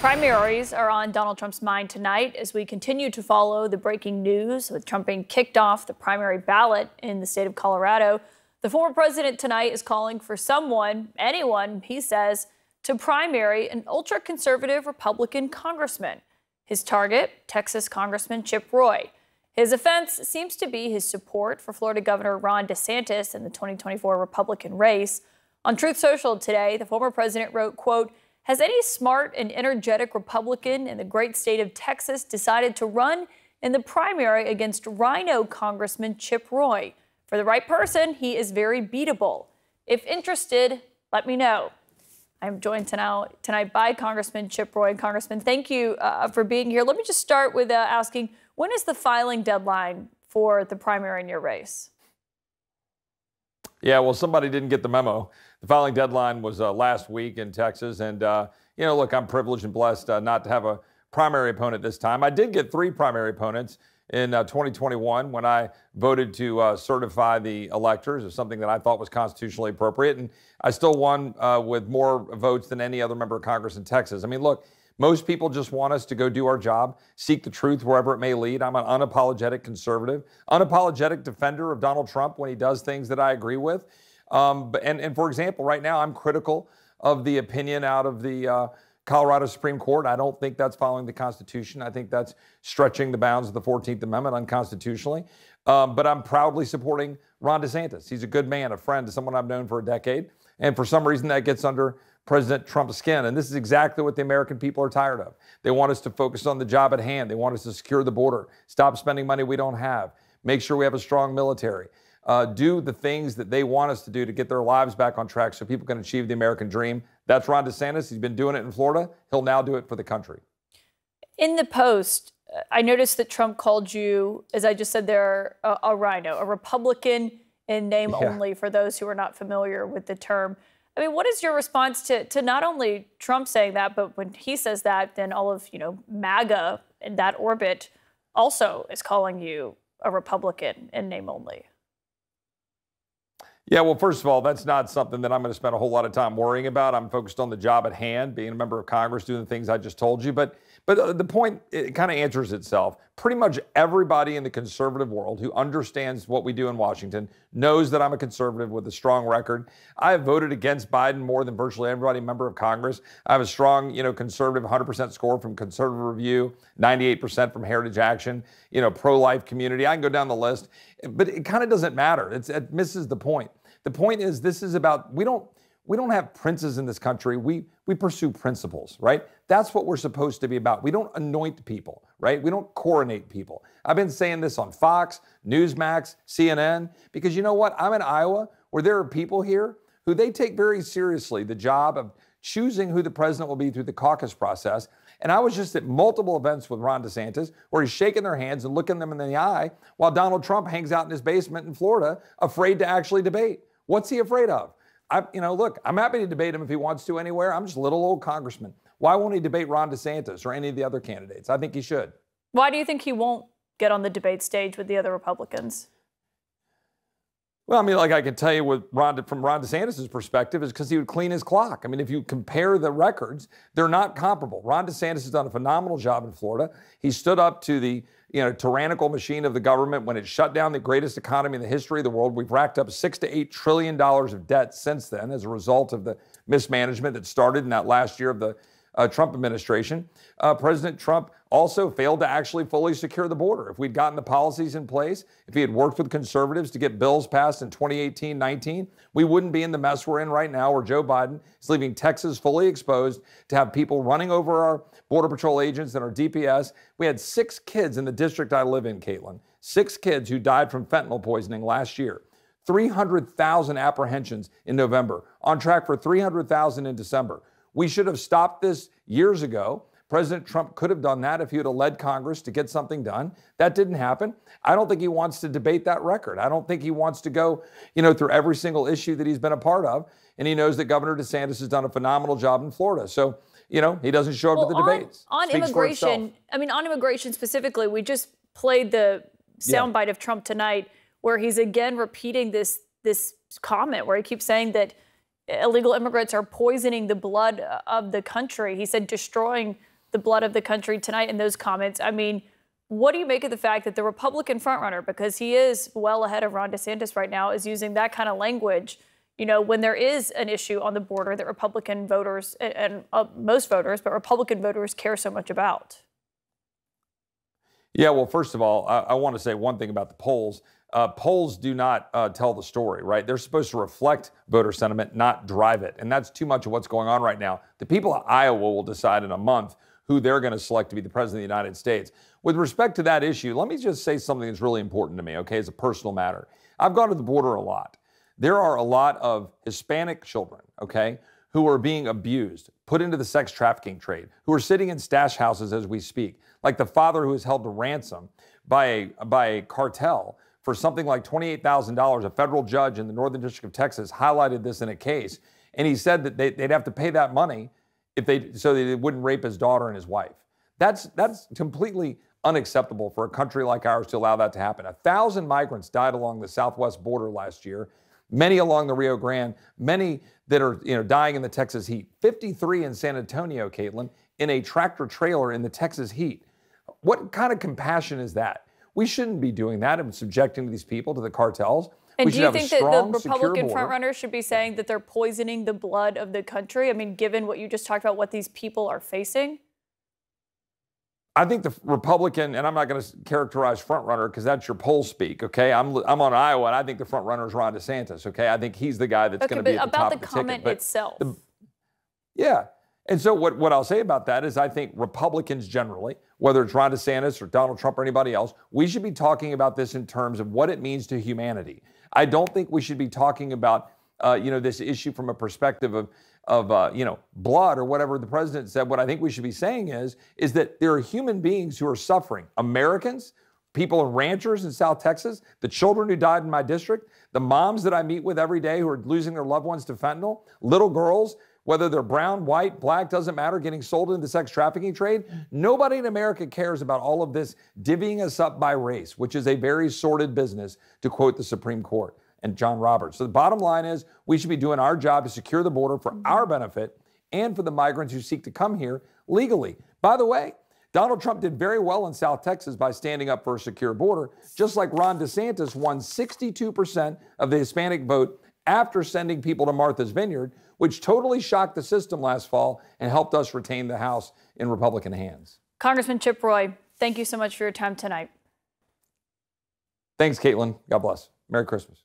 Primaries are on Donald Trump's mind tonight as we continue to follow the breaking news with Trump being kicked off the primary ballot in the state of Colorado. The former president tonight is calling for someone, anyone, he says, to primary an ultra conservative Republican congressman. His target, Texas Congressman Chip Roy. His offense seems to be his support for Florida Governor Ron DeSantis in the 2024 Republican race. On Truth Social today, the former president wrote, quote, has any smart and energetic Republican in the great state of Texas decided to run in the primary against RINO Congressman Chip Roy? For the right person, he is very beatable. If interested, let me know. I'm joined tonight, tonight by Congressman Chip Roy. Congressman, thank you uh, for being here. Let me just start with uh, asking when is the filing deadline for the primary in your race? Yeah, well, somebody didn't get the memo. The filing deadline was uh, last week in Texas. And, uh, you know, look, I'm privileged and blessed uh, not to have a primary opponent this time. I did get three primary opponents in uh, 2021 when I voted to uh, certify the electors as something that I thought was constitutionally appropriate. And I still won uh, with more votes than any other member of Congress in Texas. I mean, look, most people just want us to go do our job, seek the truth wherever it may lead. I'm an unapologetic conservative, unapologetic defender of Donald Trump when he does things that I agree with. Um, and, and for example, right now I'm critical of the opinion out of the uh, Colorado Supreme Court. I don't think that's following the Constitution. I think that's stretching the bounds of the 14th Amendment unconstitutionally. Um, but I'm proudly supporting Ron DeSantis. He's a good man, a friend, someone I've known for a decade. And for some reason, that gets under President Trump's skin. And this is exactly what the American people are tired of. They want us to focus on the job at hand. They want us to secure the border, stop spending money we don't have, make sure we have a strong military uh, do the things that they want us to do to get their lives back on track so people can achieve the American dream. That's Ron DeSantis. He's been doing it in Florida. He'll now do it for the country. In the post, uh, I noticed that Trump called you, as I just said there, a, a RINO, a Republican in name yeah. only for those who are not familiar with the term. I mean, what is your response to, to not only Trump saying that, but when he says that, then all of, you know, MAGA in that orbit also is calling you a Republican in name only? Yeah, well, first of all, that's not something that I'm going to spend a whole lot of time worrying about. I'm focused on the job at hand, being a member of Congress, doing the things I just told you. But but uh, the point it kind of answers itself. Pretty much everybody in the conservative world who understands what we do in Washington knows that I'm a conservative with a strong record. I have voted against Biden more than virtually everybody member of Congress. I have a strong, you know, conservative 100% score from Conservative Review, 98% from Heritage Action, you know, pro-life community. I can go down the list, but it kind of doesn't matter. It's, it misses the point. The point is, this is about we don't we don't have princes in this country. We we pursue principles, right? That's what we're supposed to be about. We don't anoint people, right? We don't coronate people. I've been saying this on Fox, Newsmax, CNN, because you know what? I'm in Iowa where there are people here who they take very seriously the job of choosing who the president will be through the caucus process. And I was just at multiple events with Ron DeSantis where he's shaking their hands and looking them in the eye while Donald Trump hangs out in his basement in Florida, afraid to actually debate. What's he afraid of? I, you know, look, I'm happy to debate him if he wants to anywhere. I'm just a little old congressman. Why won't he debate Ron DeSantis or any of the other candidates? I think he should. Why do you think he won't get on the debate stage with the other Republicans? Well, I mean, like I can tell you Ron, from Ron DeSantis' perspective, is because he would clean his clock. I mean, if you compare the records, they're not comparable. Ron DeSantis has done a phenomenal job in Florida. He stood up to the you know, tyrannical machine of the government when it shut down the greatest economy in the history of the world. We've racked up six to eight trillion dollars of debt since then as a result of the mismanagement that started in that last year of the uh, Trump administration. Uh, President Trump also failed to actually fully secure the border. If we'd gotten the policies in place, if he had worked with conservatives to get bills passed in 2018 19, we wouldn't be in the mess we're in right now where Joe Biden is leaving Texas fully exposed to have people running over our Border Patrol agents and our DPS. We had six kids in the district I live in, Kaitlan, six kids who died from fentanyl poisoning last year. 300,000 apprehensions in November, on track for 300,000 in December. We should have stopped this years ago. President Trump could have done that if he had led Congress to get something done. That didn't happen. I don't think he wants to debate that record. I don't think he wants to go, you know, through every single issue that he's been a part of. And he knows that Governor DeSantis has done a phenomenal job in Florida. So, you know, he doesn't show up well, to the on, debates. On Speaks immigration, I mean, on immigration specifically, we just played the soundbite yeah. of Trump tonight where he's again repeating this this comment where he keeps saying that illegal immigrants are poisoning the blood of the country. He said destroying the blood of the country tonight in those comments. I mean, what do you make of the fact that the Republican frontrunner, because he is well ahead of Ron DeSantis right now, is using that kind of language? You know, when there is an issue on the border that Republican voters and uh, most voters, but Republican voters care so much about. Yeah, well, first of all, I, I want to say one thing about the polls. Uh, polls do not uh, tell the story, right? They're supposed to reflect voter sentiment, not drive it. And that's too much of what's going on right now. The people of Iowa will decide in a month who they're going to select to be the president of the United States. With respect to that issue, let me just say something that's really important to me, okay, as a personal matter. I've gone to the border a lot. There are a lot of Hispanic children, okay, who are being abused, put into the sex trafficking trade, who are sitting in stash houses as we speak, like the father who is held to ransom by a, by a cartel for something like $28,000. A federal judge in the Northern District of Texas highlighted this in a case, and he said that they, would have to pay that money if they so they wouldn't rape his daughter and his wife. That's that's completely unacceptable for a country like ours to allow that to happen. A thousand migrants died along the southwest border last year, many along the Rio Grande, many that are you know dying in the Texas heat. 53 in San Antonio, Kaitlan, in a tractor trailer in the Texas heat. What kind of compassion is that? We shouldn't be doing that and subjecting these people to the cartels. And do you think that the Republican frontrunners should be saying that they're poisoning the blood of the country? I mean, given what you just talked about, what these people are facing? I think the Republican, and I'm not going to characterize frontrunner because that's your poll speak. Okay, I'm I'm on Iowa, and I think the frontrunner is Ron DeSantis. Okay, I think he's the guy that's okay, going to be at the top of the ticket. About the comment itself. The, yeah, and so what what I'll say about that is I think Republicans generally, whether it's Ron DeSantis or Donald Trump or anybody else, we should be talking about this in terms of what it means to humanity. I don't think we should be talking about, uh, you know, this issue from a perspective of, of uh, you know, blood or whatever the president said. What I think we should be saying is, is that there are human beings who are suffering. Americans, people and ranchers in South Texas, the children who died in my district, the moms that I meet with every day who are losing their loved ones to fentanyl, little girls whether they're brown, white, black, doesn't matter, getting sold into the sex trafficking trade. Nobody in America cares about all of this divvying us up by race, which is a very sordid business, to quote the Supreme Court and John Roberts. So the bottom line is we should be doing our job to secure the border for our benefit and for the migrants who seek to come here legally. By the way, Donald Trump did very well in South Texas by standing up for a secure border, just like Ron DeSantis won 62% of the Hispanic vote after sending people to Martha's Vineyard, which totally shocked the system last fall and helped us retain the House in Republican hands. Congressman Chip Roy, thank you so much for your time tonight. Thanks, Kaitlan. God bless. Merry Christmas.